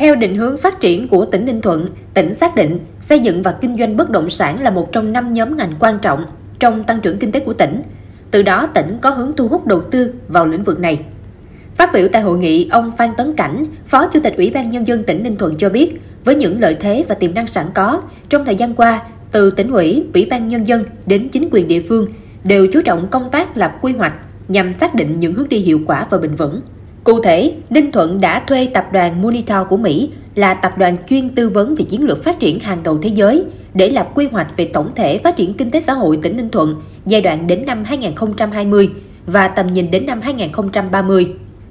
Theo định hướng phát triển của tỉnh Ninh Thuận, tỉnh xác định xây dựng và kinh doanh bất động sản là một trong năm nhóm ngành quan trọng trong tăng trưởng kinh tế của tỉnh. Từ đó tỉnh có hướng thu hút đầu tư vào lĩnh vực này. Phát biểu tại hội nghị, ông Phan Tấn Cảnh, Phó Chủ tịch Ủy ban Nhân dân tỉnh Ninh Thuận cho biết, với những lợi thế và tiềm năng sẵn có, trong thời gian qua, từ tỉnh ủy, Ủy ban Nhân dân đến chính quyền địa phương đều chú trọng công tác lập quy hoạch nhằm xác định những hướng đi hiệu quả và bền vững. Cụ thể, Ninh Thuận đã thuê tập đoàn Monitor của Mỹ là tập đoàn chuyên tư vấn về chiến lược phát triển hàng đầu thế giới để lập quy hoạch về tổng thể phát triển kinh tế xã hội tỉnh Ninh Thuận giai đoạn đến năm 2020 và tầm nhìn đến năm 2030.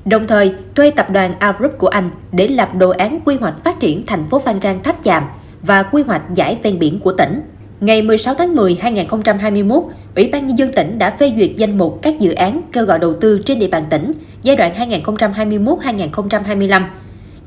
Đồng thời, thuê tập đoàn A Group của Anh để lập đồ án quy hoạch phát triển thành phố Phan Rang Tháp Chàm và quy hoạch giải ven biển của tỉnh. Ngày 16 tháng 10 2021, Ủy ban Nhân dân tỉnh đã phê duyệt danh mục các dự án kêu gọi đầu tư trên địa bàn tỉnh giai đoạn 2021-2025.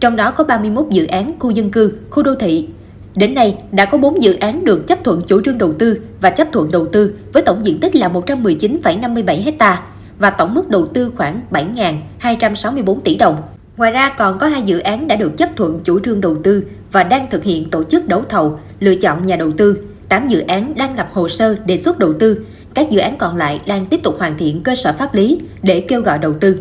Trong đó có 31 dự án khu dân cư, khu đô thị. Đến nay, đã có 4 dự án được chấp thuận chủ trương đầu tư và chấp thuận đầu tư với tổng diện tích là 119,57 ha và tổng mức đầu tư khoảng 7.264 tỷ đồng. Ngoài ra còn có hai dự án đã được chấp thuận chủ trương đầu tư và đang thực hiện tổ chức đấu thầu, lựa chọn nhà đầu tư. 8 dự án đang lập hồ sơ đề xuất đầu tư, các dự án còn lại đang tiếp tục hoàn thiện cơ sở pháp lý để kêu gọi đầu tư.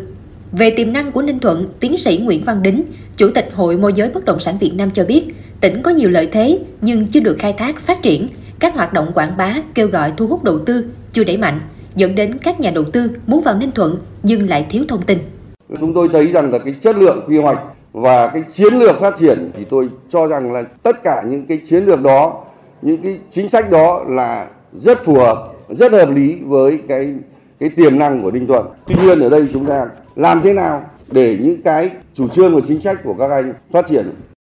Về tiềm năng của Ninh Thuận, tiến sĩ Nguyễn Văn Đính, Chủ tịch Hội Môi giới Bất động sản Việt Nam cho biết, tỉnh có nhiều lợi thế nhưng chưa được khai thác phát triển, các hoạt động quảng bá, kêu gọi thu hút đầu tư chưa đẩy mạnh, dẫn đến các nhà đầu tư muốn vào Ninh Thuận nhưng lại thiếu thông tin. Chúng tôi thấy rằng là cái chất lượng quy hoạch và cái chiến lược phát triển thì tôi cho rằng là tất cả những cái chiến lược đó, những cái chính sách đó là rất phù hợp, rất hợp lý với cái cái tiềm năng của Ninh Thuận. Tuy nhiên ở đây chúng ta làm thế nào để những cái chủ trương và chính sách của các anh phát triển